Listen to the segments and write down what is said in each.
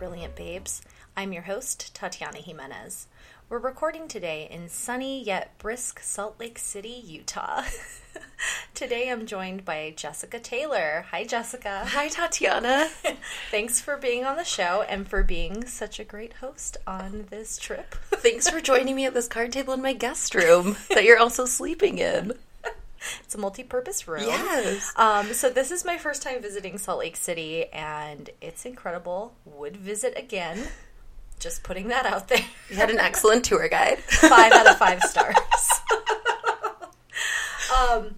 Brilliant Babes. I'm your host, Tatiana Jimenez. We're recording today in sunny yet brisk Salt Lake City, Utah. today I'm joined by Jessica Taylor. Hi, Jessica. Hi, Tatiana. Thanks for being on the show and for being such a great host on this trip. Thanks for joining me at this card table in my guest room that you're also sleeping in. It's a multi-purpose room. Yes. Um, so this is my first time visiting Salt Lake City, and it's incredible. Would visit again. Just putting that out there. You had an excellent tour guide. five out of five stars. um,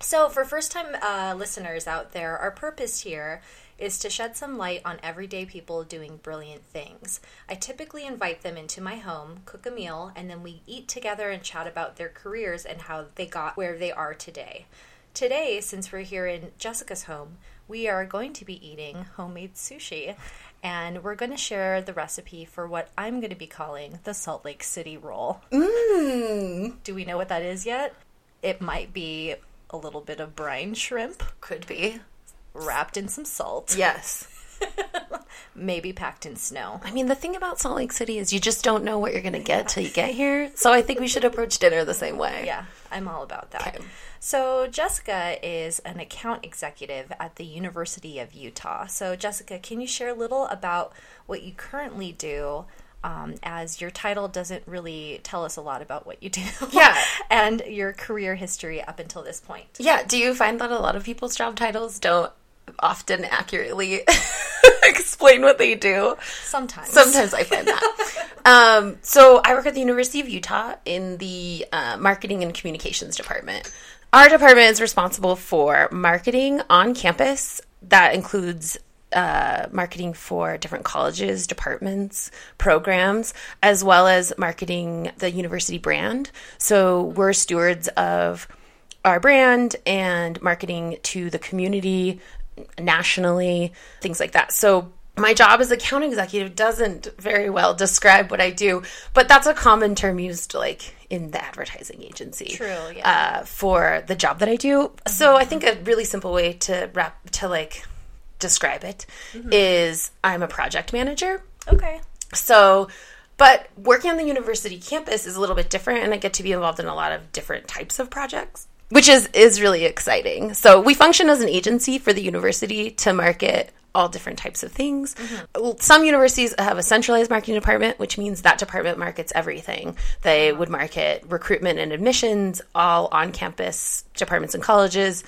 so, for first time uh, listeners out there, our purpose here is to shed some light on everyday people doing brilliant things. I typically invite them into my home, cook a meal, and then we eat together and chat about their careers and how they got where they are today. Today, since we're here in Jessica's home, we are going to be eating homemade sushi. And we're going to share the recipe for what I'm going to be calling the Salt Lake City roll. Mmm. Do we know what that is yet? It might be a little bit of brine shrimp Could be. Wrapped in some salt, Yes. maybe packed in snow. I mean, the thing about Salt Lake City is you just don't know what you're going to get till you get here. So I think we should approach dinner the same way. Yeah, I'm all about that. Okay. So, Jessica is an account executive at the University of Utah. So, Jessica, can you share a little about what you currently do? Um, as your title doesn't really tell us a lot about what you do. Yeah. and your career history up until this point. Yeah. Do you find that a lot of people's job titles don't often accurately explain what they do? Sometimes. Sometimes I find that. um, so I work at the University of Utah in the uh, marketing and communications department. Our department is responsible for marketing on campus. That includes uh, marketing for different colleges, departments, programs, as well as marketing the university brand. So we're stewards of our brand and marketing to the community nationally, things like that. So my job as account executive doesn't very well describe what I do, but that's a common term used like in the advertising agency. True, yeah. Uh, for the job that I do. So I think a really simple way to wrap to like describe it is I'm a project manager. Okay. So, but working on the university campus is a little bit different, and I get to be involved in a lot of different types of projects, which is is really exciting. So, we function as an agency for the university to market all different types of things. Mm-hmm. Some universities have a centralized marketing department, which means that department markets everything. They mm-hmm. would market recruitment and admissions, all on campus departments and colleges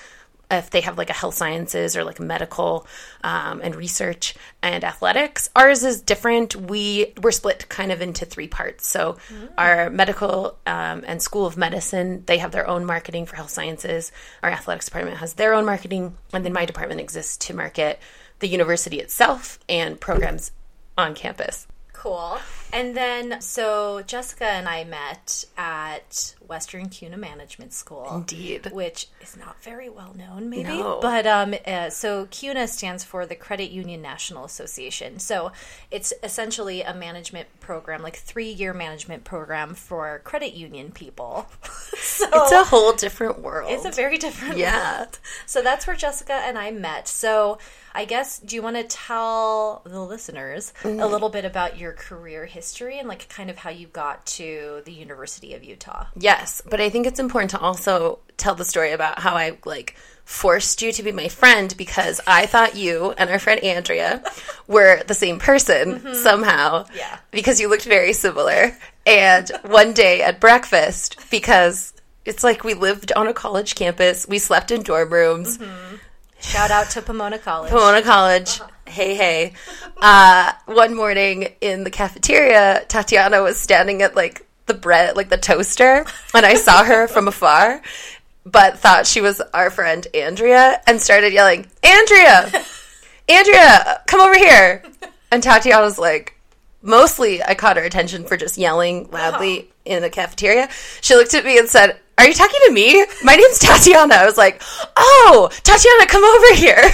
if they have like a health sciences or like medical um, and research and athletics ours is different. We we're split kind of into three parts. So our medical um, and school of medicine they have their own marketing for health sciences. Our athletics department has their own marketing and then my department exists to market the university itself and programs on campus. Cool. And then, so Jessica and I met at Western CUNA Management School. Indeed. Which is not very well known, maybe. No. But um, uh, so CUNA stands for the Credit Union National Association. So it's essentially a management program, like three year management program for credit union people. so it's a whole different world it's a very different Yeah. world. So that's where Jessica and I met. So I guess, do you want to tell the listeners Mm-hmm. a little bit about your career history and like kind of how you got to the University of Utah? Yes, but I think it's important to also tell the story about how I like forced you to be my friend because I thought you and our friend Andrea were the same person mm-hmm. somehow. Yeah. Because you looked very similar. And one day at breakfast, because it's like we lived on a college campus, we slept in dorm rooms. Mm-hmm. Shout out to Pomona College. Pomona College. Hey, hey. Uh, one morning in the cafeteria, Tatiana was standing at like the bread, like the toaster, and I saw her from afar, but thought she was our friend Andrea and started yelling, Andrea! Andrea, come over here! And Tatiana was like, mostly I caught her attention for just yelling loudly in the cafeteria. She looked at me and said, Are you talking to me? My name's Tatiana. I was like, Oh, Tatiana, come over here.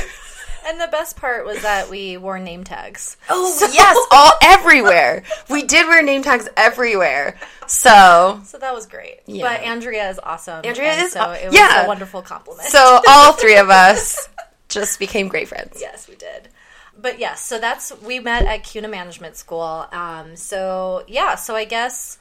And the best part was that we wore name tags. Oh yes, all everywhere. We did wear name tags everywhere. So So that was great. Yeah. But Andrea is awesome. Andrea and is so it was yeah. a wonderful compliment. so all three of us just became great friends. Yes, we did. But yes, so that's we met at CUNA Management School. Um, so yeah, so I guess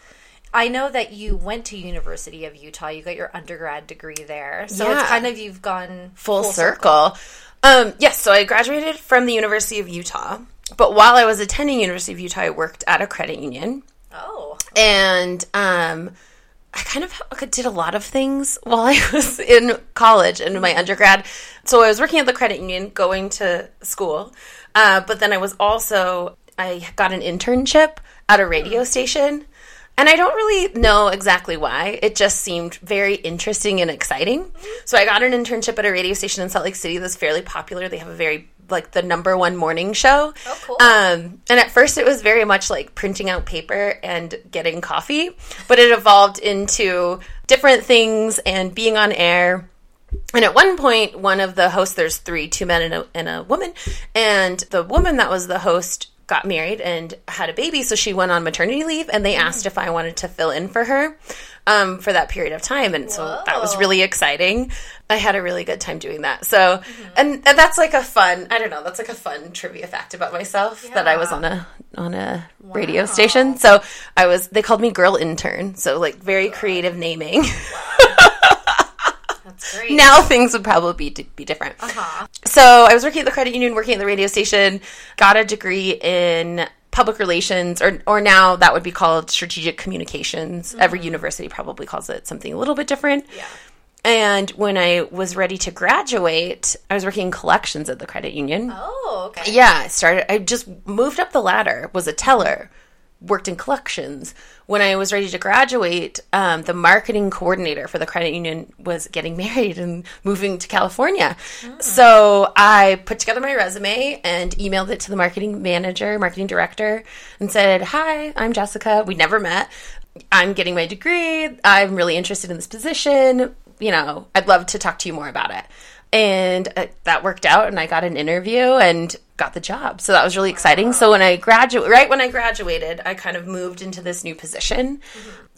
I know that you went to University of Utah. You got your undergrad degree there. So Yeah. it's kind of you've gone full, circle. Um, yes, so I graduated from the University of Utah, but while I was attending University of Utah, I worked at a credit union, Oh, and um, I kind of did a lot of things while I was in college and my undergrad. So I was working at the credit union, going to school, uh, but then I was also I got an internship at a radio station. And I don't really know exactly why. It just seemed very interesting and exciting. So I got an internship at a radio station in Salt Lake City that's fairly popular. They have a very like the number one morning show. Oh, cool. Um, and at first it was very much like printing out paper and getting coffee, but it evolved into different things and being on air. And at one point, one of the hosts, there's three, two men and a, and a woman, and the woman that was the host got married and had a baby, so she went on maternity leave, and they asked if I wanted to fill in for her um, for that period of time, and so that was really exciting. I had a really good time doing that. So, and, and that's like a fun, I don't know, that's like a fun trivia fact about myself that I was on a on a radio station. So I was, they called me girl intern, so like very creative naming. that's great. now things would probably be, be different. Uh-huh. So I was working at the credit union, working at the radio station, got a degree in public relations, or or now that would be called strategic communications. Every university probably calls it something a little bit different. Yeah. And when I was ready to graduate, I was working in collections at the credit union. Oh, okay. Yeah, I started. I just moved up the ladder. Was a teller, worked in collections. When I was ready to graduate, um, the marketing coordinator for the credit union was getting married and moving to California. So I put together my resume and emailed it to the marketing manager, marketing director, and said, "Hi, I'm Jessica. We never met. I'm getting my degree. I'm really interested in this position. You know, I'd love to talk to you more about it." And uh, that worked out and i got an interview and got the job. So that was really exciting. So when i graduate right when i graduated i kind of moved into this new position.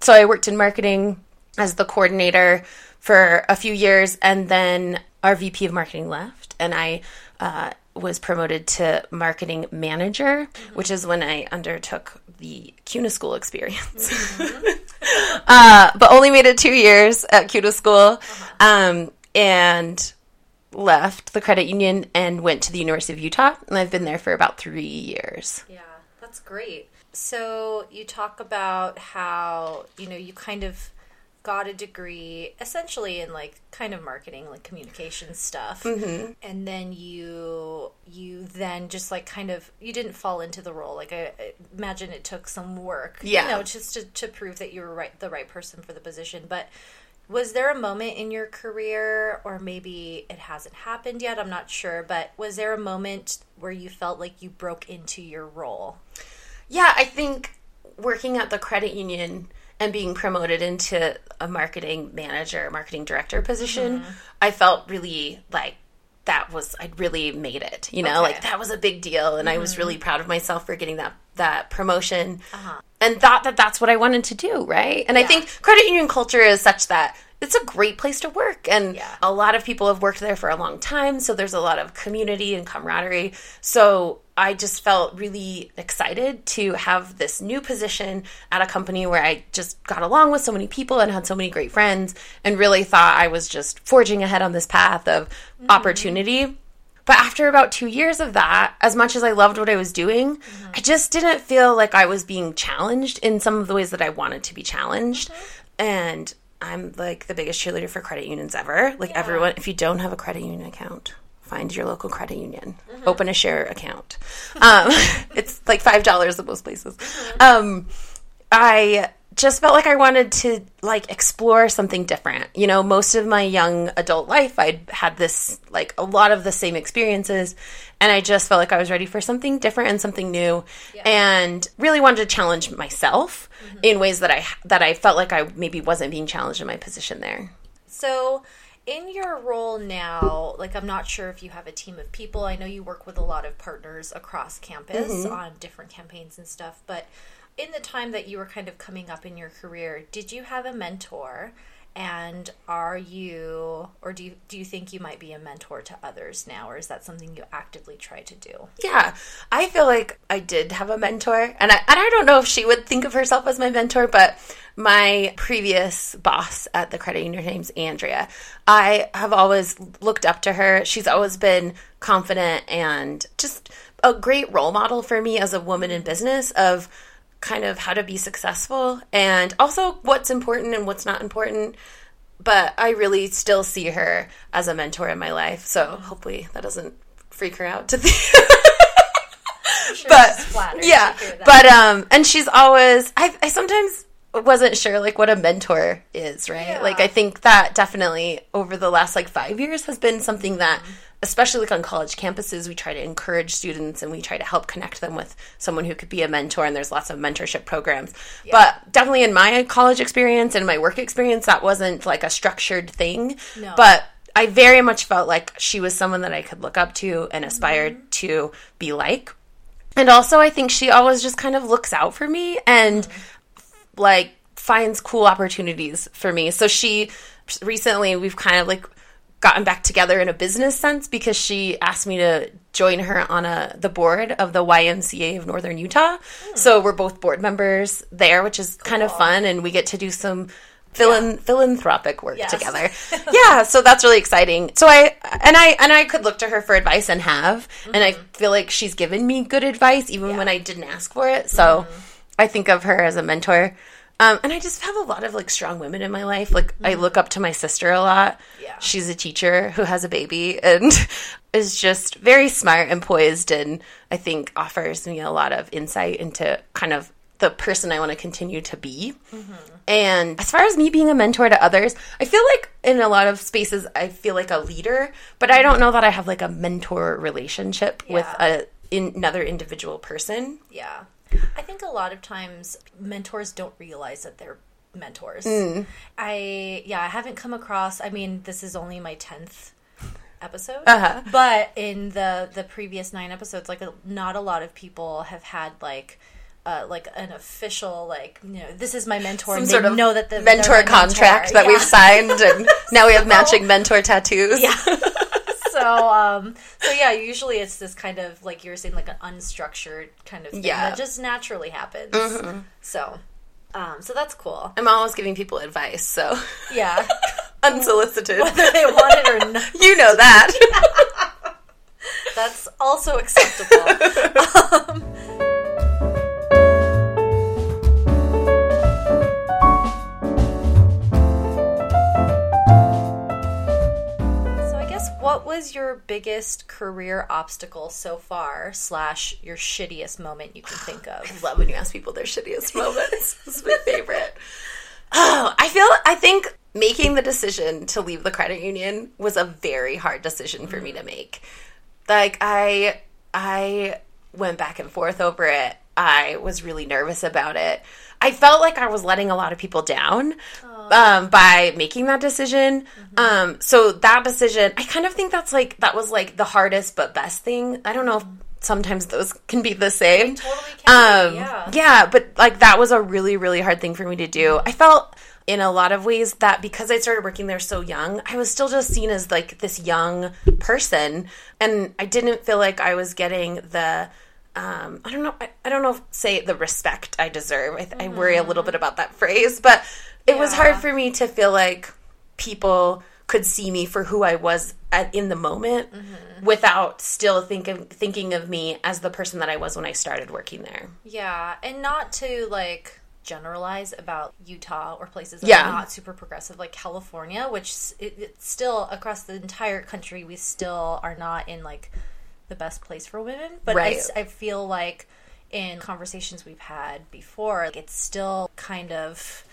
So i worked in marketing as the coordinator for a few years and then our vp of marketing left and i uh, was promoted to marketing manager which is when i undertook the CUNA school experience. Uh, but only made it two years at CUNA school. Um, and left the credit union and went to the University of Utah, and I've been there for about three years. Yeah, that's great. So you talk about how, you know, you kind of got a degree essentially in like kind of marketing, like communication stuff. Mm-hmm. And then you you then just like kind of you didn't fall into the role. Like I, I imagine it took some work, Yeah. you know, just to, to prove that you were right the right person for the position. But was there a moment in your career, or maybe it hasn't happened yet? I'm not sure, but was there a moment where you felt like you broke into your role? Yeah, I think working at the credit union and being promoted into a marketing manager, marketing director position, mm-hmm. I felt really like that was I'd really made it. You know, Okay. like that was a big deal, and I was really mm-hmm. proud of myself for getting that that promotion, uh-huh. and thought that that's what I wanted to do. Right, and I think credit union culture is such that. It's a great place to work, and Yeah. a lot of people have worked there for a long time. So there's a lot of community and camaraderie. So I just felt really excited to have this new position at a company where I just got along with so many people and had so many great friends, and really thought I was just forging ahead on this path of mm-hmm. opportunity. But after about two years of that, as much as I loved what I was doing, mm-hmm. I just didn't feel like I was being challenged in some of the ways that I wanted to be challenged. Mm-hmm. And I'm like the biggest cheerleader for credit unions ever. Like everyone, if you don't have a credit union account, find your local credit union, open a share account. Um, it's like five dollars at most places. Um, I just felt like I wanted to like explore something different. You know, most of my young adult life, I'd had this like a lot of the same experiences, and I just felt like I was ready for something different and something new, and really wanted to challenge myself in ways that I that I felt like I maybe wasn't being challenged in my position there. So, in your role now, like I'm not sure if you have a team of people. I know you work with a lot of partners across campus Mm-hmm. on different campaigns and stuff, but in the time that you were kind of coming up in your career, did you have a mentor? And are you, or do you, do you think you might be a mentor to others now, or is that something you actively try to do? Yeah, I feel like I did have a mentor, and I and I don't know if she would think of herself as my mentor, but my previous boss at the credit union, her name's Andrea. I have always looked up to her. She's always been confident and just a great role model for me as a woman in business of kind of how to be successful and also what's important and what's not important. But I really still see her as a mentor in my life. So hopefully that doesn't freak her out to think. Sure but yeah, to hear that. but um, and she's always. I, I sometimes wasn't sure like what a mentor is, right? Yeah. Like I think that definitely over the last like five years has been something that, Mm-hmm. Especially like on college campuses, we try to encourage students and we try to help connect them with someone who could be a mentor. And there's lots of mentorship programs, but definitely in my college experience and my work experience, that wasn't like a structured thing. No. But I very much felt like she was someone that I could look up to and aspired Mm-hmm. to be like. And also, I think she always just kind of looks out for me and like finds cool opportunities for me. So she recently we've kind of like gotten back together in a business sense because she asked me to join her on a the board of the YMCA of Northern Utah. Hmm. So we're both board members there, which is kind of fun and we get to do some philan- philanthropic work Yes. together. yeah, so that's really exciting. So I and I and I could look to her for advice and have, and I mm-hmm. feel like she's given me good advice even when I didn't ask for it. So mm-hmm. I think of her as a mentor. Um, and I just have a lot of like strong women in my life. Like I look up to my sister a lot. Yeah. She's a teacher who has a baby and is just very smart and poised and I think offers me a lot of insight into kind of the person I want to continue to be. And as far as me being a mentor to others, I feel like in a lot of spaces I feel like a leader, but I don't know that I have like a mentor relationship with a in, another individual person. Yeah. I think a lot of times mentors don't realize that they're mentors. Mm. I yeah, I haven't come across I mean, this is only my 10th episode. Uh-huh. But in the the previous 9 episodes like a, not a lot of people have had like uh, like an official like you know this is my mentor Some and sort of know that the mentor contract mentor. that Yeah. we've signed and now we have matching mentor tattoos. Yeah. so um so yeah, usually it's this kind of like you were saying like an unstructured kind of thing Yeah. that just naturally happens. So um so that's cool. I'm always giving people advice, so Yeah. unsolicited. Whether they want it or not, you know that. that's also acceptable. um, what was your biggest career obstacle so far, slash your shittiest moment you can think I of? love when you ask people their shittiest moments. this is my favorite. Oh, I feel I think making the decision to leave the credit union was a very hard decision for me to mm. make. Like I I went back and forth over it. I was really nervous about it. I felt like I was letting a lot of people down oh. Um, by making that decision. Um, so that decision, I kind of think that's like that was like the hardest but best thing. I don't know if sometimes those can be the same. totally can Um, yeah. yeah, but like that was a really, really hard thing for me to do. I felt in a lot of ways that because I started working there so young, I was still just seen as like this young person. And I didn't feel like I was getting the, um, I don't know, I, I don't know if say the respect I deserve. I, I worry a little bit about that phrase, but it was. Hard for me to feel like people could see me for who I was at, in the moment Mm-hmm. without still thinking thinking of me as the person that I was when I started working there. Yeah, and not to like generalize about Utah or places that Yeah. are not super progressive like California, which it, it's still across the entire country we still are not in like the best place for women. But I Right. s- I, feel like in conversations we've had before, like, it's still kind of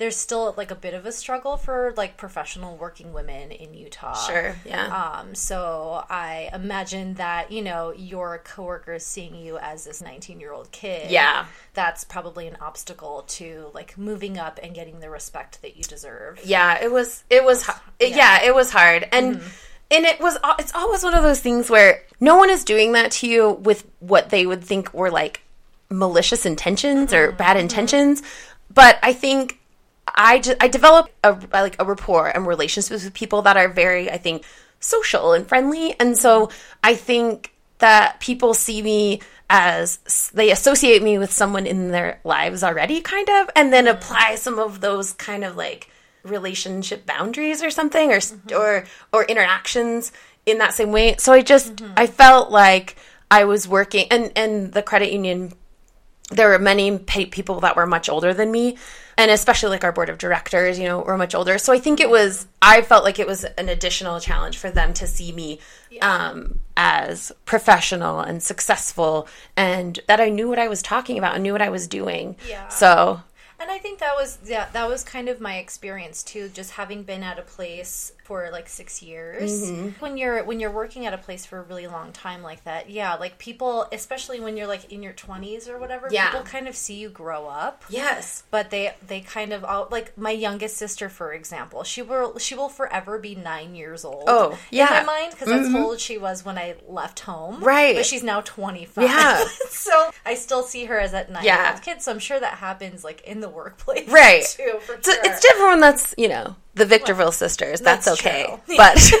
there's still like a bit of a struggle for like professional working women in Utah. Sure, yeah. Um, so I imagine that, you know, your coworkers seeing you as this 19 year old kid. Yeah. That's probably an obstacle to like moving up and getting the respect that you deserve. yeah it was it was it- yeah. it was hard and mm-hmm. and it was it's always one of those things where no one is doing that to you with what they would think were like malicious intentions or mm-hmm. bad mm-hmm. intentions but i think I just I develop a like a rapport and relationships with people that are very I think social and friendly, and so I think that people see me as they associate me with someone in their lives already, kind of, and then apply some of those kind of like relationship boundaries or something, or mm-hmm. or or interactions in that same way. So I just mm-hmm. I felt like I was working, and and the credit union. There were many people that were much older than me, and especially like our board of directors, you know, were much older. So I think it was, I felt like it was an additional challenge for them to see me yeah. um, as professional and successful and that I knew what I was talking about and knew what I was doing. Yeah. So. And I think that was, yeah, that was kind of my experience too, just having been at a place for like six years. Mm-hmm. When you're when you're working at a place for a really long time like that, yeah, like people, especially when you're like in your twenties or whatever, yeah. people kind of see you grow up. Yes, but they they kind of all, like my youngest sister, for example, she will she will forever be nine years old. Oh, yeah, in my mind because mm-hmm. that's how old she was when I left home. Right, but she's now twenty five. Yeah, so I still see her as that nine year old kid. So I'm sure that happens like in the workplace, right? Too, so sure. it's different when that's you know the Victorville well, sisters. That's, that's okay. But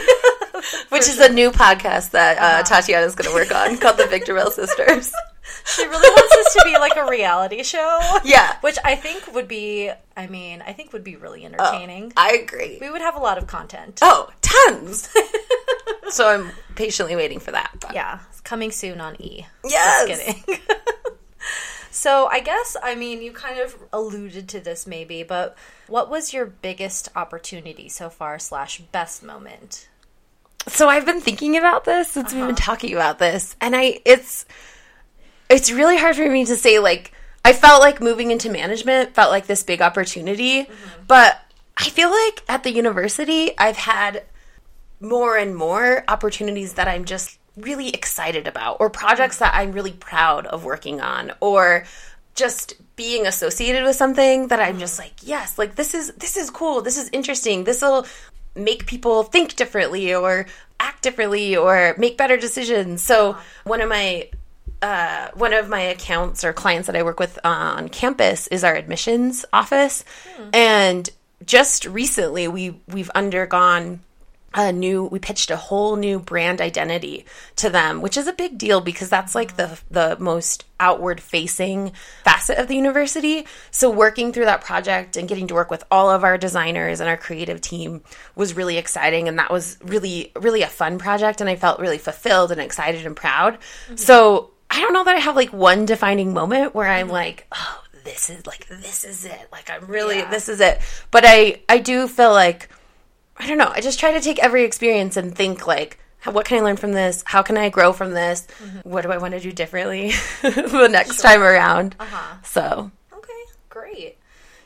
which is a new podcast that uh. Tatiana is going to work on called the Victorville sisters. She really wants this to be like a reality show. Yeah. Which I think would be I mean, I think would be really entertaining. Oh, I agree. We would have a lot of content. Oh, tons. so I'm patiently waiting for that. But. Yeah. It's coming soon on E. Yes. Just kidding. So I guess I mean you kind of alluded to this maybe, but what was your biggest opportunity so far slash best moment? So I've been thinking about this since uh-huh. we've been uh-huh. talking about this, and I it's it's really hard for me to say like I felt like moving into management felt like this big opportunity, mm-hmm. but I feel like at the university I've had more and more opportunities that I'm just really excited about or projects that I'm really proud of working on or just being associated with something that I'm just like, yes, like this is this is cool. This is interesting. This will make people think differently or act differently or make better decisions. So, one of my uh, one of my accounts or clients that I work with on campus is our admissions office, hmm. and just recently we we've undergone a new we pitched a whole new brand identity to them which is a big deal because that's like the the most outward facing facet of the university so working through that project and getting to work with all of our designers and our creative team was really exciting and that was really really a fun project and I felt really fulfilled and excited and proud mm-hmm. so I don't know that I have like one defining moment where I'm like oh this is like this is it like I'm really yeah. this is it but I I do feel like I don't know. I just try to take every experience and think like, what can I learn from this? How can I grow from this? Mm-hmm. What do I want to do differently the next sure. time around? Uh-huh. So, okay, great.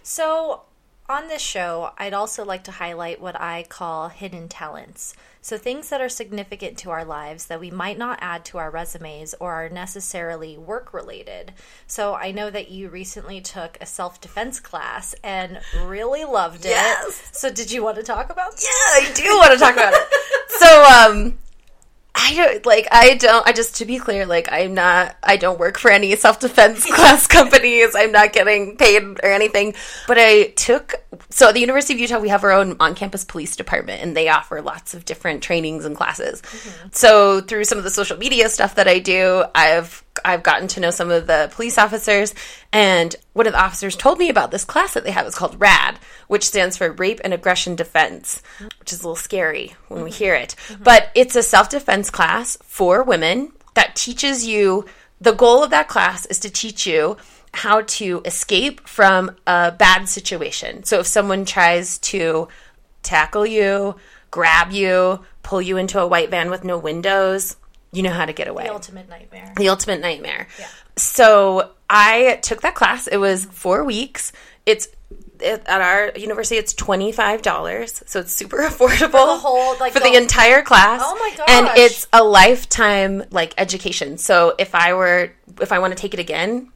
So, on this show, I'd also like to highlight what I call hidden talents. So, things that are significant to our lives that we might not add to our resumes or are necessarily work related. So, I know that you recently took a self defense class and really loved it. Yes. So, did you want to talk about that? Yeah, I do want to talk about it. So, um, I don't like I don't I just to be clear like I'm not I don't work for any self-defense class companies. I'm not getting paid or anything. But I took so at the University of Utah we have our own on-campus police department and they offer lots of different trainings and classes. Mm-hmm. So through some of the social media stuff that I do, I've I've gotten to know some of the police officers and one of the officers told me about this class that they have. It's called RAD, which stands for Rape and Aggression Defense, which is a little scary when we hear it. Mm-hmm. But it's a self defense class for women that teaches you the goal of that class is to teach you how to escape from a bad situation. So if someone tries to tackle you, grab you, pull you into a white van with no windows, you know how to get away. The ultimate nightmare. The ultimate nightmare. Yeah. So I took that class. It was four weeks. It's at our university it's twenty five dollars, so it's super affordable for the whole like for the, the entire class. Oh my gosh! And it's a lifetime like education. So if I were if I want to take it again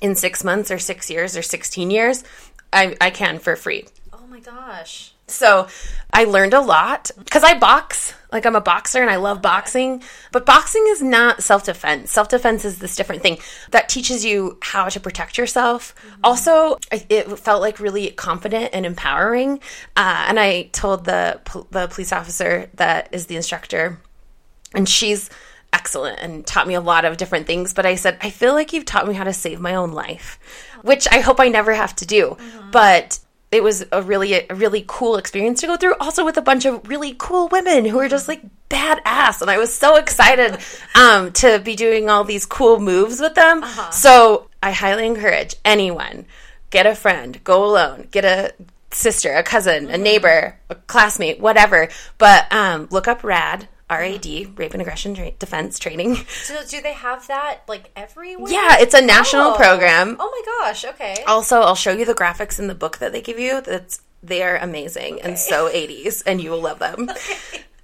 in six months or six years or sixteen years, I I can for free. Oh my gosh! So I learned a lot because I box. Like I'm a boxer and I love boxing, but boxing is not self defense. Self defense is this different thing that teaches you how to protect yourself. Also, it felt like really confident and empowering. Uh, and I told the the police officer that is the instructor, and she's excellent and taught me a lot of different things. But I said, I feel like you've taught me how to save my own life, which I hope I never have to do. But it was a really a really cool experience to go through also with a bunch of really cool women who were just like badass and i was so excited um, to be doing all these cool moves with them. So i highly encourage anyone get a friend go alone get a sister a cousin a neighbor a classmate whatever. But um, look up rad rad rape and aggression tra- defense training. So do they have that like everywhere? yeah it's a national Oh. program. Oh gosh. Okay. also, I'll show you the graphics in the book that they give you. That's they are amazing and so 80s, and you will love them.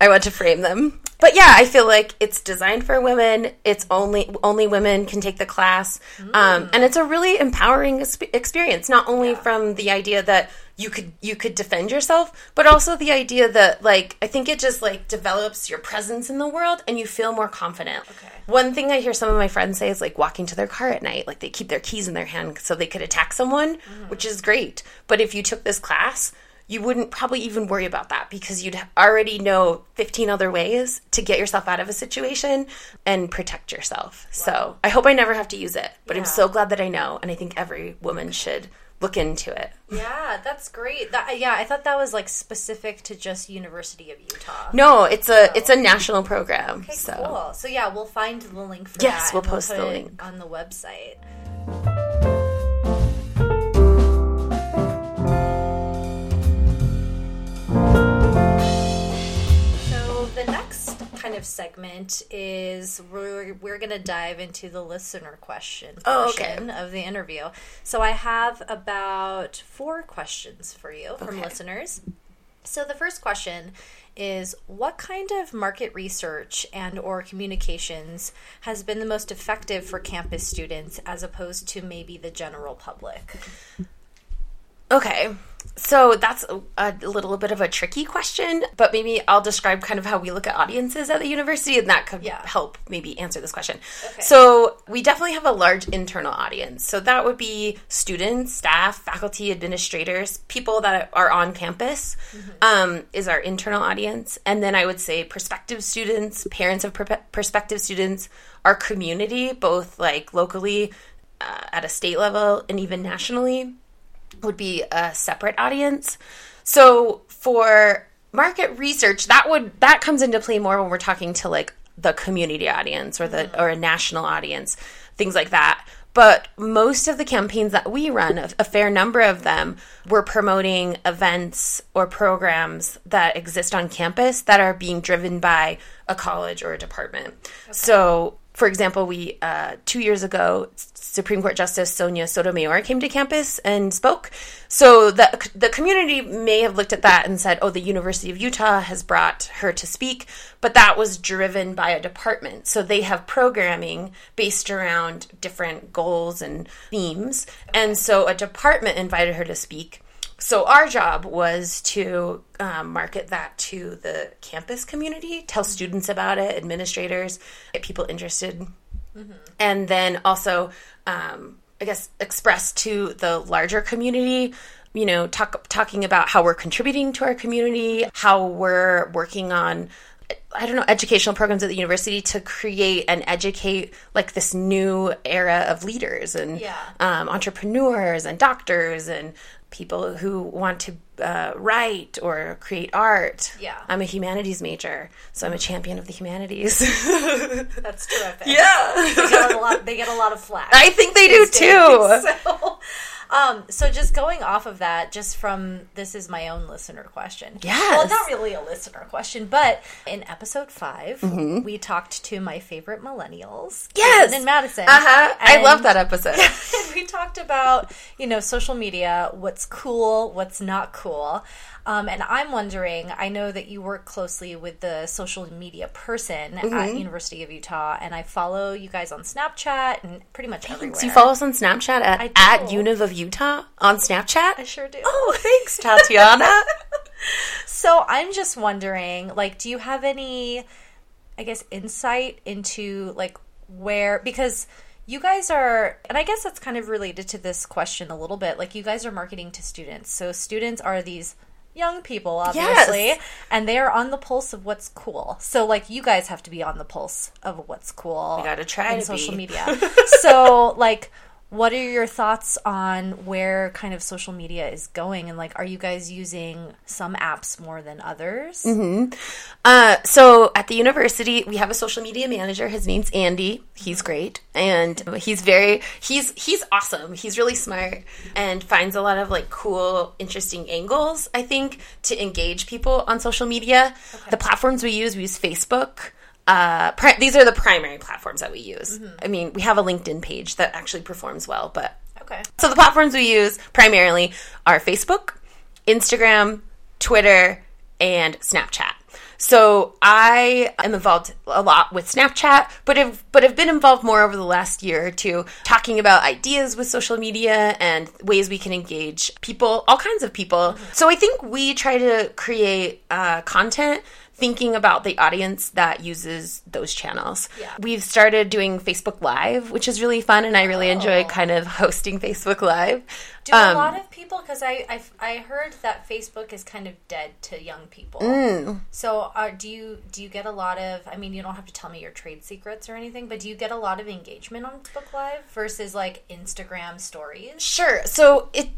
I want to frame them. But yeah, I feel like it's designed for women. It's only only women can take the class, um, and it's a really empowering experience. Not only from the idea that you could you could defend yourself, but also the idea that like I think it just like develops your presence in the world, and you feel more confident. Okay. One thing I hear some of my friends say is like walking to their car at night, like they keep their keys in their hand so they could attack someone, mm. which is great. But if you took this class, you wouldn't probably even worry about that because you'd already know 15 other ways to get yourself out of a situation and protect yourself. So I hope I never have to use it, but I'm so glad that I know. And I think every woman should look into it. Yeah, that's great. That, yeah, I thought that was like specific to just University of Utah. No, it's a it's a national program. Okay, so cool. So yeah, we'll find the link for Yes, that. we'll and post put the link. on the website. Kind of segment is we're, we're going to dive into the listener question Oh, okay. of the interview. So I have about four questions for you from Okay. listeners. So the first question is what kind of market research and or communications has been the most effective for campus students as opposed to maybe the general public? Okay. So that's a, little bit of a tricky question, but maybe I'll describe kind of how we look at audiences at the university, and that could Yeah. help maybe answer this question. Okay. So we definitely have a large internal audience. So that would be students, staff, faculty, administrators, people that are on campus um, is our internal audience. And then I would say prospective students, parents of per- prospective students, our community, both like locally uh, at a state level and even nationally would be a separate audience. So for market research, that would that comes into play more when we're talking to like the community audience or the or a national audience, things like that. But most of the campaigns that we run, a, a fair number of them, we're promoting events or programs that exist on campus that are being driven by a college or a department. So, for example, we uh, two years ago, Supreme Court Justice Sonia Sotomayor came to campus and spoke. So the the community may have looked at that and said, "Oh, the University of Utah has brought her to speak," but that was driven by a department. So they have programming based around different goals and themes, and so a department invited her to speak. So our job was to um, market that to the campus community, tell students about it, administrators, get people interested, and then also, um, I guess, express to the larger community. You know, talk talking about how we're contributing to our community, how we're working on I don't know, educational programs at the university to create and educate like this new era of leaders and Yeah. um, entrepreneurs and doctors and people who want to uh, write or create art. Yeah. I'm a humanities major, so I'm a champion of the humanities. That's terrific. yeah. They get a lot, they get a lot of flack. I think they do days. too. So, um, so just going off of that, just from this is my own listener question. Yes. Well, it's not really a listener question, but in episode 5 Mm-hmm. we talked to my favorite millennials, Yes. And Madison. Uh huh. I love that episode. we talked about you know social media what's cool what's not cool um, and i'm wondering i know that you work closely with the social media person Mm-hmm. at university of utah and i follow you guys on snapchat and pretty much everywhere So you follow us on Snapchat at, at. Univ of Utah on Snapchat? i sure do Oh, thanks, Tatiana. so I'm just wondering, like, do you have any, I guess, insight into like where because you guys are and i guess that's kind of related to this question a little bit like you guys are marketing to students so students are these young people obviously Yes. and they are on the pulse of what's cool so like you guys have to be on the pulse of what's cool We gotta try in social be. media so like what are your thoughts on where kind of social media is going and like are you guys using some apps more than others Uh, so at the university, we have a social media manager. His name's Andy. He's great, and he's very he's he's awesome. He's really smart and finds a lot of like cool, interesting angles. I think to engage people on social media. The platforms we use, we use Facebook. Uh, pri- these are the primary platforms that we use. I mean, we have a LinkedIn page that actually performs well, but okay so the platforms we use primarily are Facebook, Instagram, Twitter, and Snapchat. So I am involved a lot with Snapchat, but have but have been involved more over the last year or two, talking about ideas with social media and ways we can engage people, all kinds of people. So I think we try to create uh, content thinking about the audience that uses those channels. Yeah. We've started doing Facebook Live, which is really fun, and I really enjoy kind of hosting Facebook Live. Do a Um, lot of people? Because I, I I heard that Facebook is kind of dead to young people. Mm. So uh, do you do you get a lot of? I mean, you don't have to tell me your trade secrets or anything, but do you get a lot of engagement on Facebook Live versus like Instagram stories? Sure. So it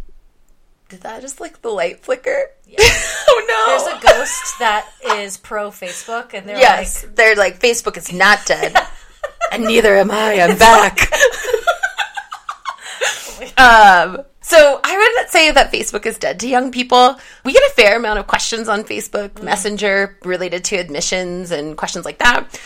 did that just like the light flicker? Yeah. oh no. There's a ghost that is pro Facebook, and they're Yes, like, they're like Facebook is not dead, and neither am I. I'm back. um, so I would say that Facebook is dead to young people. We get a fair amount of questions on Facebook Messenger related to admissions and questions like that.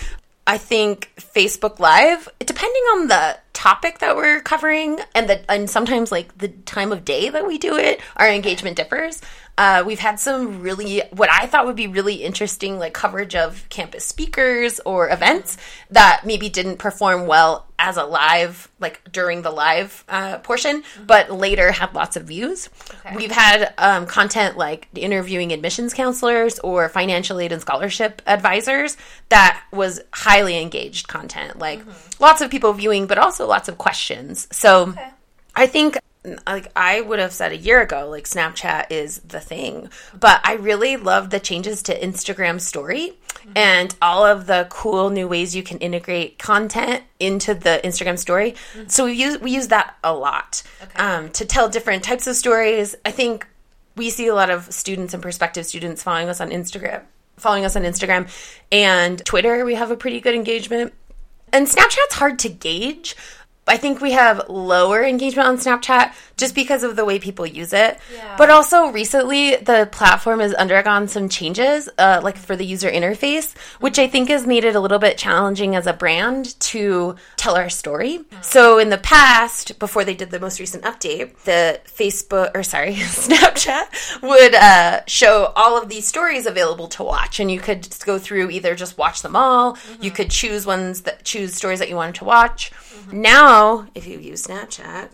I think Facebook Live, depending on the topic that we're covering and the and sometimes like the time of day that we do it, our engagement differs. Uh, we've had some really what I thought would be really interesting like coverage of campus speakers or events that maybe didn't perform well as a live like during the live uh, portion, but later had lots of views. Okay. We've had um, content like interviewing admissions counselors or financial aid and scholarship advisors that was highly engaged content, like lots of people viewing, but also lots of questions. So Okay. I think like I would have said a year ago, like Snapchat is the thing. But I really love the changes to Instagram story and all of the cool new ways you can integrate content into the Instagram story. So we use we use that a lot Okay. um, to tell different types of stories. I think we see a lot of students and prospective students following us on Instagram, following us on Instagram and Twitter. We have a pretty good engagement. And Snapchat's hard to gauge. I think we have lower engagement on Snapchat just because of the way people use it. Yeah. But also recently, the platform has undergone some changes, uh, like for the user interface, which I think has made it a little bit challenging as a brand to tell our story. So in the past, before they did the most recent update, the Facebook or sorry, Snapchat would uh, show all of these stories available to watch, and you could just go through either just watch them all. You could choose ones that choose stories that you wanted to watch. Mm-hmm. Now, if you use Snapchat,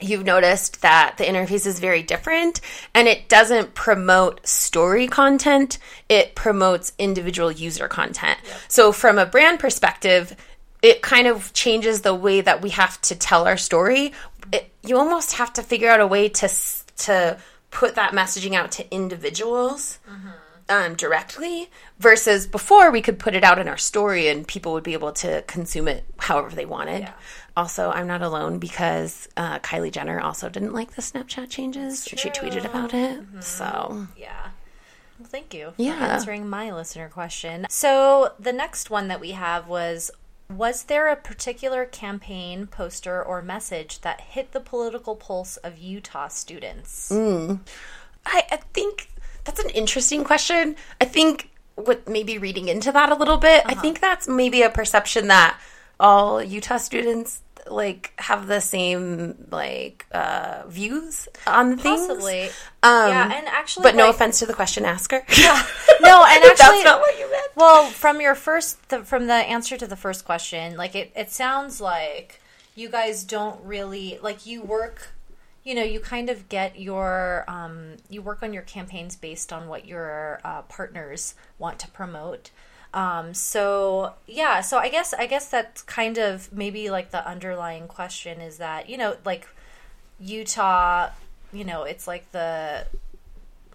you've noticed that the interface is very different and it doesn't promote story content, it promotes individual user content. So, from a brand perspective, it kind of changes the way that we have to tell our story. It, you almost have to figure out a way to to put that messaging out to individuals mm-hmm. Um, directly versus before we could put it out in our story and people would be able to consume it however they wanted. Yeah. Also, I'm not alone because uh, Kylie Jenner also didn't like the Snapchat changes. She tweeted about it. So, Yeah. Well, thank you for Yeah. answering my listener question. So the next one that we have was was there a particular campaign, poster, or message that hit the political pulse of Utah students? I, I think that's an interesting question. I think with maybe reading into that a little bit, I think that's maybe a perception that all Utah students like have the same like uh views on things. Possibly. Um, yeah, and actually, but no offense to the question asker. No, and actually, that's not what you meant. Well, from your first, the, from the answer to the first question, like it, it sounds like you guys don't really like you work. You know, you kind of get your, um, you work on your campaigns based on what your uh, partners want to promote. Um, so yeah, so I guess I guess that's kind of maybe like the underlying question is that you know like Utah, you know, it's like the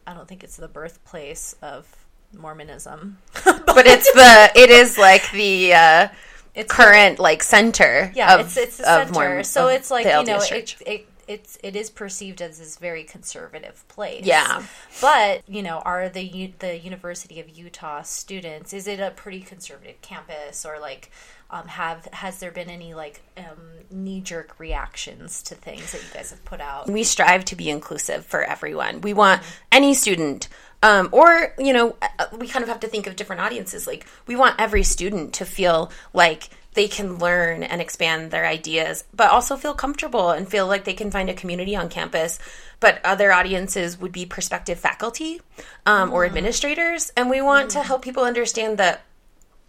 I don't think it's the birthplace of Mormonism, but it's the it is like the uh, it's current like center. yeah, of, it's it's the of center. Mormon- so it's like you know it, it it's it is perceived as this very conservative place. Yeah. but you know, are the the University of Utah students? Is it a pretty conservative campus, or like? Um, have has there been any like um, knee jerk reactions to things that you guys have put out? we strive to be inclusive for everyone. We want any student, um, or you know, uh, we kind of have to think of different audiences. Like we want every student to feel like they can learn and expand their ideas, but also feel comfortable and feel like they can find a community on campus. But other audiences would be prospective faculty um, or administrators, and we want to help people understand that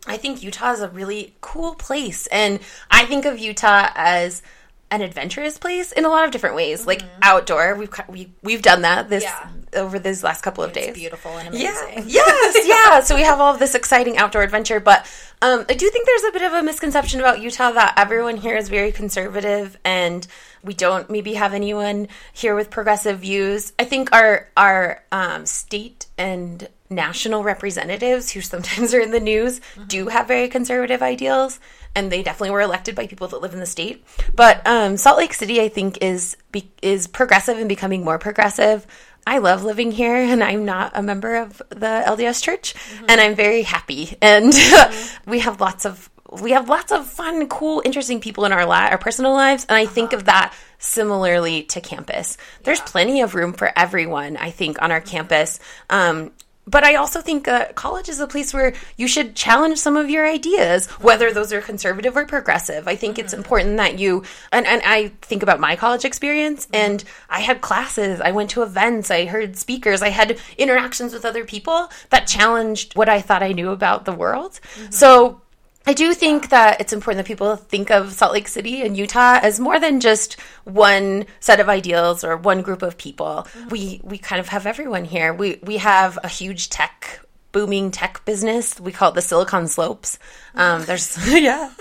I think Utah is a really cool place. And I think of Utah as an adventurous place in a lot of different ways, like outdoor. We've we, we've done that this Yeah. over these last couple of It's days. beautiful and Yeah. amazing. Yes. Yeah. so we have all of this exciting outdoor adventure, but um, I do think there's a bit of a misconception about Utah that everyone here is very conservative and we don't maybe have anyone here with progressive views. I think our our um, state and national representatives who sometimes are in the news do have very conservative ideals and they definitely were elected by people that live in the state. But um, salt lake city i think is be- is progressive and becoming more progressive. I love living here and i'm not a member of the lds church and i'm very happy. And we have lots of we have lots of fun cool interesting people in our li- our personal lives and i think of that similarly to campus. There's plenty of room for everyone i think on our campus. Um, but I also think uh, college is a place where you should challenge some of your ideas, whether those are conservative or progressive. I think it's important that you, and, and I think about my college experience, and I had classes, I went to events, I heard speakers, I had interactions with other people that challenged what I thought I knew about the world. So I do think that it's important that people think of Salt Lake City and Utah as more than just one set of ideals or one group of people. We we kind of have everyone here. We we have a huge tech booming tech business. We call it the Silicon Slopes. Um, there's yeah,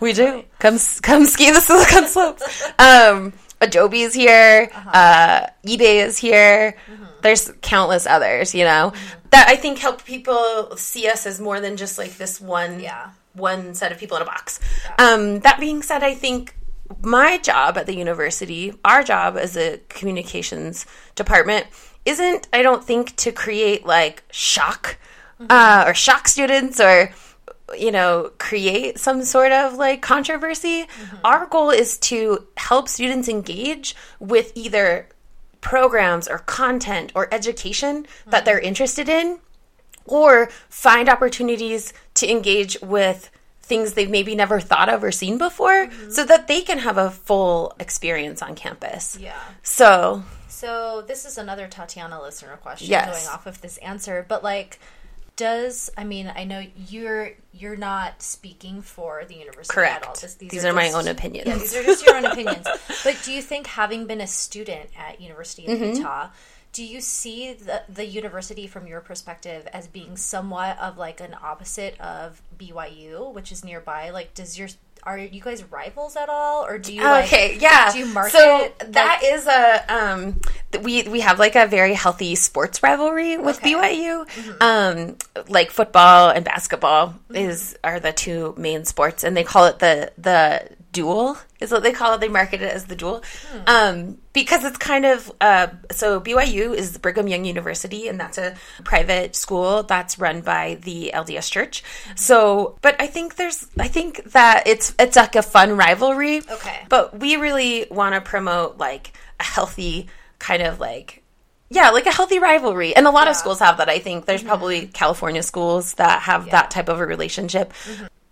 we do come come ski the Silicon Slopes. Um, Adobe is here. uh eBay is here. There's countless others. You know that I think help people see us as more than just like this one Yeah. One set of people in a box. Um, that being said, I think my job at the university, our job as a communications department, isn't, I don't think, to create like shock uh, or shock students or you know create some sort of like controversy. Our goal is to help students engage with either programs or content or education that they're interested in or find opportunities to engage with things they've maybe never thought of or seen before so that they can have a full experience on campus. Yeah. So, So this is another Tatiana listener question Yes. going off of this answer, but like does I mean I know you're you're not speaking for the university Correct. at all. This- These are my just- own opinions. Yeah, these are just your own opinions. But do you think having been a student at University of Mm-hmm. Utah, do you see the the university from your perspective as being somewhat of like an opposite of BYU, which is nearby? Like does your are you guys rivals at all or do you like, okay, yeah. do you market so like- that is a um we we have like a very healthy sports rivalry with Okay. BYU. Um like football and basketball is are the two main sports and they call it the the duel is what they call it. They market it as the duel. Um because it's kind of uh so BYU is Brigham Young University and that's a private school that's run by the LDS Church. So but I think there's I think that it's it's like a fun rivalry. Okay. But we really want to promote like a healthy kind of like yeah, like a healthy rivalry. And a lot of schools have that, I think. There's probably California schools that have that type of a relationship.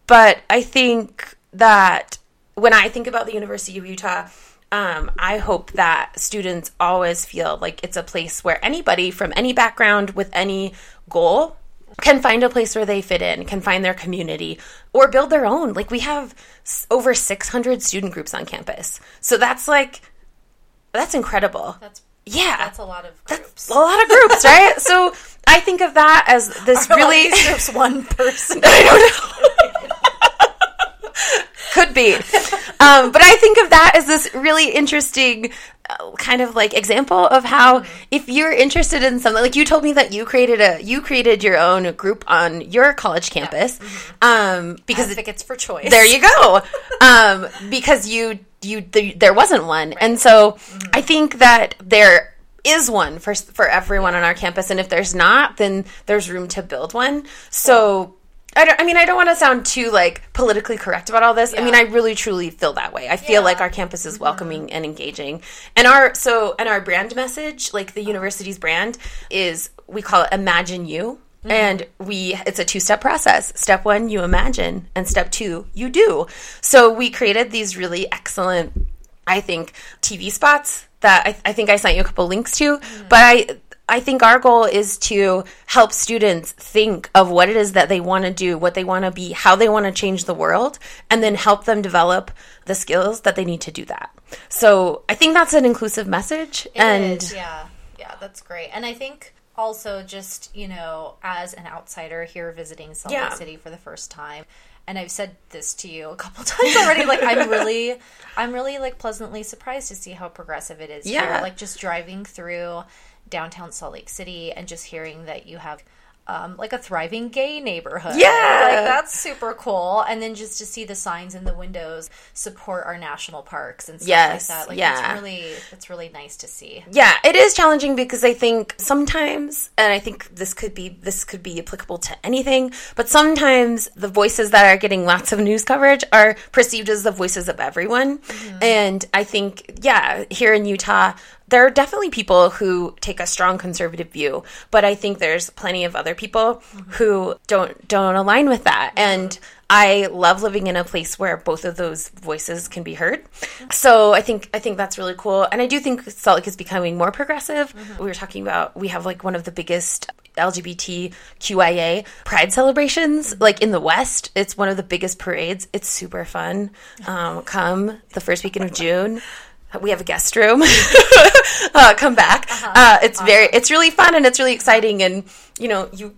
But I think that when I think about the University of Utah, um, I hope that students always feel like it's a place where anybody from any background with any goal can find a place where they fit in, can find their community, or build their own. Like we have over 600 student groups on campus. So that's like that's incredible. That's yeah. that's a lot of groups. a lot of groups, right? so I think of that as this Are a lot of really groups one person. I don't know. Could be. Um, but I think of that as this really interesting uh, kind of like example of how if you're interested in something like you told me that you created a you created your own group on your college campus um, because it- Advocates for choice. there you go. Um, because you you th- there wasn't one. And so i think that there is one for for everyone on our campus. And if there's not then there's room to build one. So I, don't, I mean i don't want to sound too like politically correct about all this. I mean i really truly feel that way. I feel Yeah. like our campus is welcoming and engaging. And our so and our brand message like the university's brand is we call it imagine you. Mm-hmm. And we it's a two-step process. Step one you imagine and step two you do. So we created these really excellent i think tv spots that i, I think i sent you a couple links to. Mm-hmm. But i I think our goal is to help students think of what it is that they want to do, what they want to be, how they want to change the world, and then help them develop the skills that they need to do that. So I think that's an inclusive message. It and is, yeah, yeah, that's great. And I think also just you know, as an outsider here visiting Salt Lake Yeah. City for the first time, and I've said this to you a couple times already. like I'm really, I'm really like pleasantly surprised to see how progressive it is. here. Yeah. like just driving through downtown Salt Lake City and just hearing that you have. Um, like a thriving gay neighborhood. Yeah. Like that's super cool. And then just to see the signs in the windows support our national parks and stuff Yes, like that. Like yeah. it's really it's really nice to see. yeah, it is challenging because I think sometimes, and I think this could be this could be applicable to anything, but sometimes the voices that are getting lots of news coverage are perceived as the voices of everyone. And I think, yeah, here in Utah, there are definitely people who take a strong conservative view, but I think there's plenty of other people who don't don't align with that. And I love living in a place where both of those voices can be heard. So I think I think that's really cool. And I do think Salt Lake is becoming more progressive. We were talking about we have like one of the biggest LGBTQIA pride celebrations like in the West. It's one of the biggest parades. It's super fun. Um, come the first weekend of June. We have a guest room. uh, come back. uh it's very, it's really fun and it's really exciting. And you know, you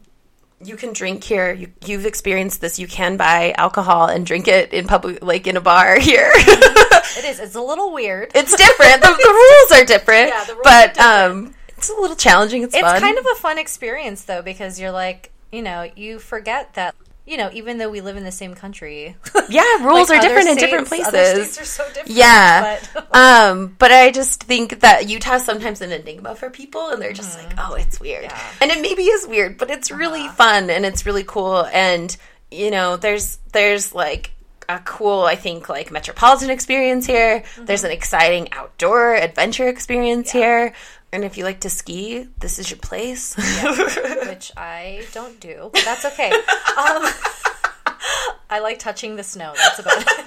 you can drink here. You, you've experienced this. You can buy alcohol and drink it in public, like in a bar here. It is. It's a little weird. it's different. The, the rules are different. Yeah, the rules but are um, it's a little challenging. It's, It's fun. kind of a fun experience though because you're like, you know, you forget that you know, even though we live in the same country, yeah. Rules like, are different in different places. States are so different. Yeah. but um, but I just think that Utah's sometimes an enigma for people, and they're just mm-hmm. like, "Oh, it's weird," Yeah. and it maybe is weird, but it's really uh-huh. fun and it's really cool. And you know, there's there's like a cool, I think, like metropolitan experience here. There's mm-hmm. an exciting outdoor adventure experience here. And if you like to ski, this is your place. which I don't do, but that's okay. Um, I like touching the snow. That's about it.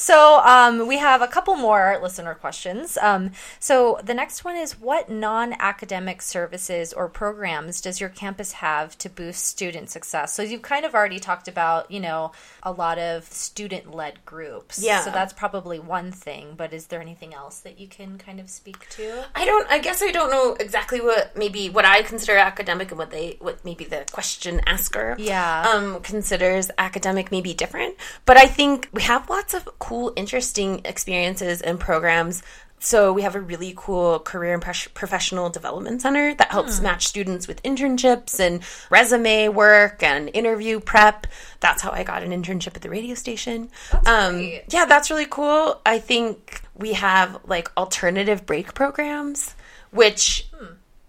so um, we have a couple more listener questions. Um, so the next one is: What non-academic services or programs does your campus have to boost student success? So you've kind of already talked about, you know, a lot of student-led groups. Yeah. So that's probably one thing. But is there anything else that you can kind of speak to? I don't. I guess I don't know exactly what maybe what I consider academic and what they what maybe the question asker Yeah. um considers academic may be different. But I think we have lots of cool, interesting experiences and programs. So we have a really cool career and professional development center that helps match students with internships and resume work and interview prep. That's how I got an internship at the radio station. um, yeah, that's really cool. I think we have like alternative break programs, which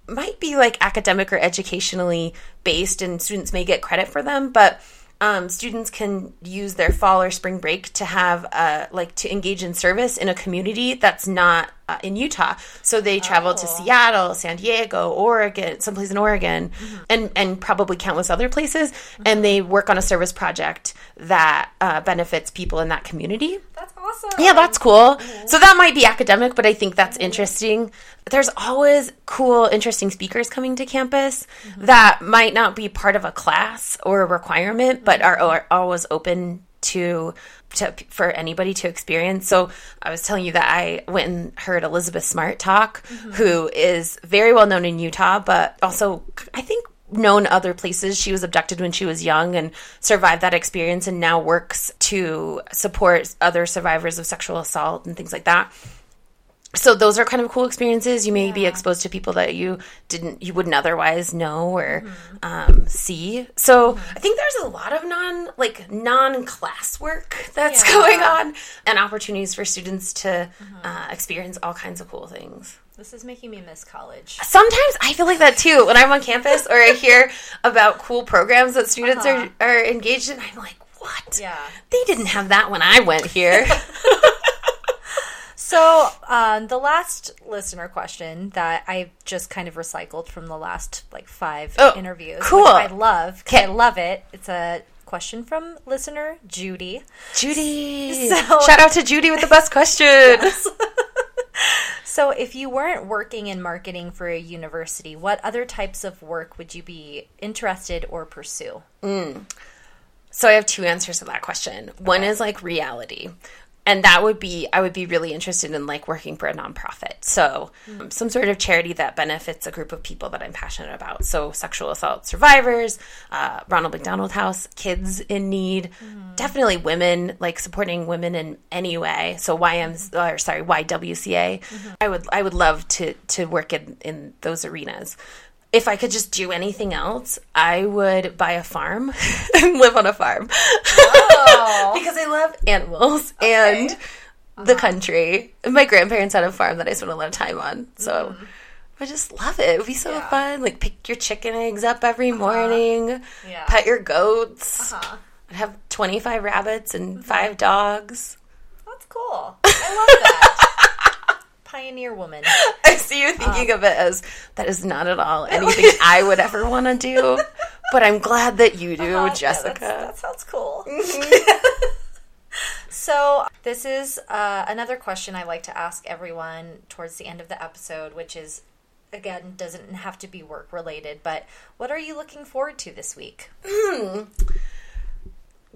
might be like academic or educationally based, and students may get credit for them, but um, students can use their fall or spring break to have uh, like to engage in service in a community that's not uh, in Utah. So they travel to Oh. Seattle, San Diego, Oregon, someplace in Oregon, and and probably countless other places, and they work on a service project that uh, benefits people in that community. That's awesome. Yeah, that's cool. So that might be academic, but I think that's mm-hmm. interesting. There's always cool, interesting speakers coming to campus mm-hmm. that might not be part of a class or a requirement, but mm-hmm. are, are always open to to, for anybody to experience. So I was telling you that I went and heard Elizabeth Smart talk, who is very well known in Utah, but also I think known other places. She was abducted when she was young and survived that experience and now works to support other survivors of sexual assault and things like that. So those are kind of cool experiences. You may be exposed to people that you didn't you wouldn't otherwise know or um, see. So i think there's a lot of non like non-class work that's Yeah. going on and opportunities for students to uh, experience all kinds of cool things This is making me miss college. sometimes i feel like that too when i'm on campus or i hear about cool programs that students Uh-huh. are, are engaged in i'm like what Yeah. they didn't have that when i went here So, um, the last listener question that I just kind of recycled from the last like five Oh, interviews, cool. I love. 'cause I love it. It's a question from listener Judy. judy So- shout out to judy with the best question So, if you weren't working in marketing for a university, what other types of work would you be interested or pursue? Mm. So I have two answers to that question. One is like reality. And that would be I would be really interested in like working for a nonprofit. So um, some sort of charity that benefits a group of people that I'm passionate about. So sexual assault survivors, uh, Ronald McDonald House, kids in need, definitely women, like supporting women in any way. So YM or sorry, YWCA. I would I would love to to work in in those arenas if I could just do anything else, I would buy a farm and live on a farm. Oh. because I love animals and uh-huh. the country. My grandparents had a farm that I spent a lot of time on. So mm. I just love it. It would be so Yeah. fun. Like pick your chicken eggs up every uh-huh. morning, Yeah. pet your goats. Uh-huh. I'd have 25 rabbits and mm-hmm. five dogs. That's cool. I love that. Pioneer woman. I see you thinking of it as that is not at all anything I would ever want to do. But I'm glad that you do, Uh, yeah, Jessica. that's- that sounds cool. so, this is uh, another question I like to ask everyone towards the end of the episode, which is again, doesn't have to be work related, but what are you looking forward to this week?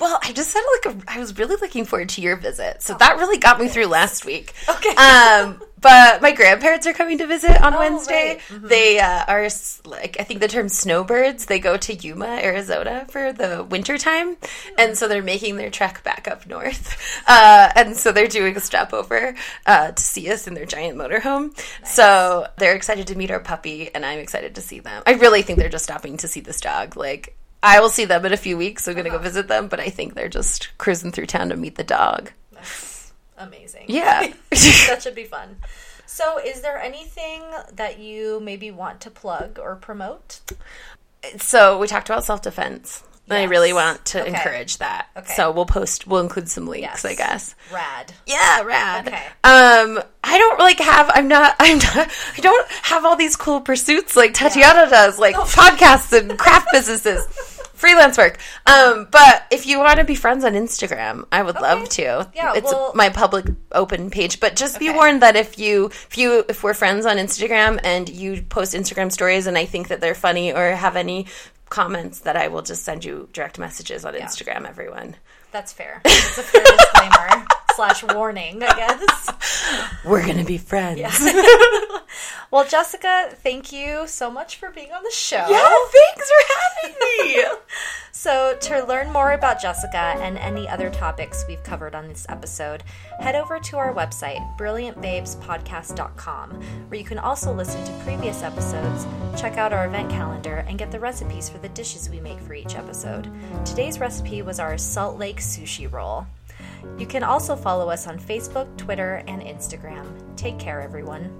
Well, I just had like a. I was really looking forward to your visit, so that really got me through last week. Okay. Um, but my grandparents are coming to visit on Oh, Wednesday. right. Mhm. They uh, are like I think the term snowbirds. They go to Yuma, Arizona for the winter time, and so they're making their trek back up north. Uh, and so they're doing a stopover uh, to see us in their giant motorhome. So they're excited to meet our puppy, and I'm excited to see them. I really think they're just stopping to see this dog. Like I will see them in a few weeks. I'm gonna Uh-huh. go visit them, but I think they're just cruising through town to meet the dog. That's amazing. Yeah. that should be fun. So, is there anything that you maybe want to plug or promote? so we talked about self defense. And I really want to Okay. encourage that. Okay. So we'll post. We'll include some links, Yes. I guess. Rad. Yeah, rad. Okay. Um, I don't like have. I'm not. I'm not. I don't have all these cool pursuits like Tatiana does, like Oh. podcasts and craft businesses, freelance work. Um, but if you want to be friends on Instagram, I would love to. Yeah, it's well- my public open page. But just be warned that if you, if you, if we're friends on Instagram and you post Instagram stories and I think that they're funny or have any comments, that I will just send you direct messages on Instagram. Everyone. That's fair. That's a fair disclaimer slash warning, I guess. We're gonna be friends. Well, Jessica, thank you so much for being on the show. Yeah, thanks for having me. So, to learn more about Jessica and any other topics we've covered on this episode, head over to our website, brilliantbabespodcast.com, where you can also listen to previous episodes, check out our event calendar, and get the recipes for the dishes we make for each episode. Today's recipe was our Salt Lake sushi roll. You can also follow us on Facebook, Twitter, and Instagram. Take care, everyone.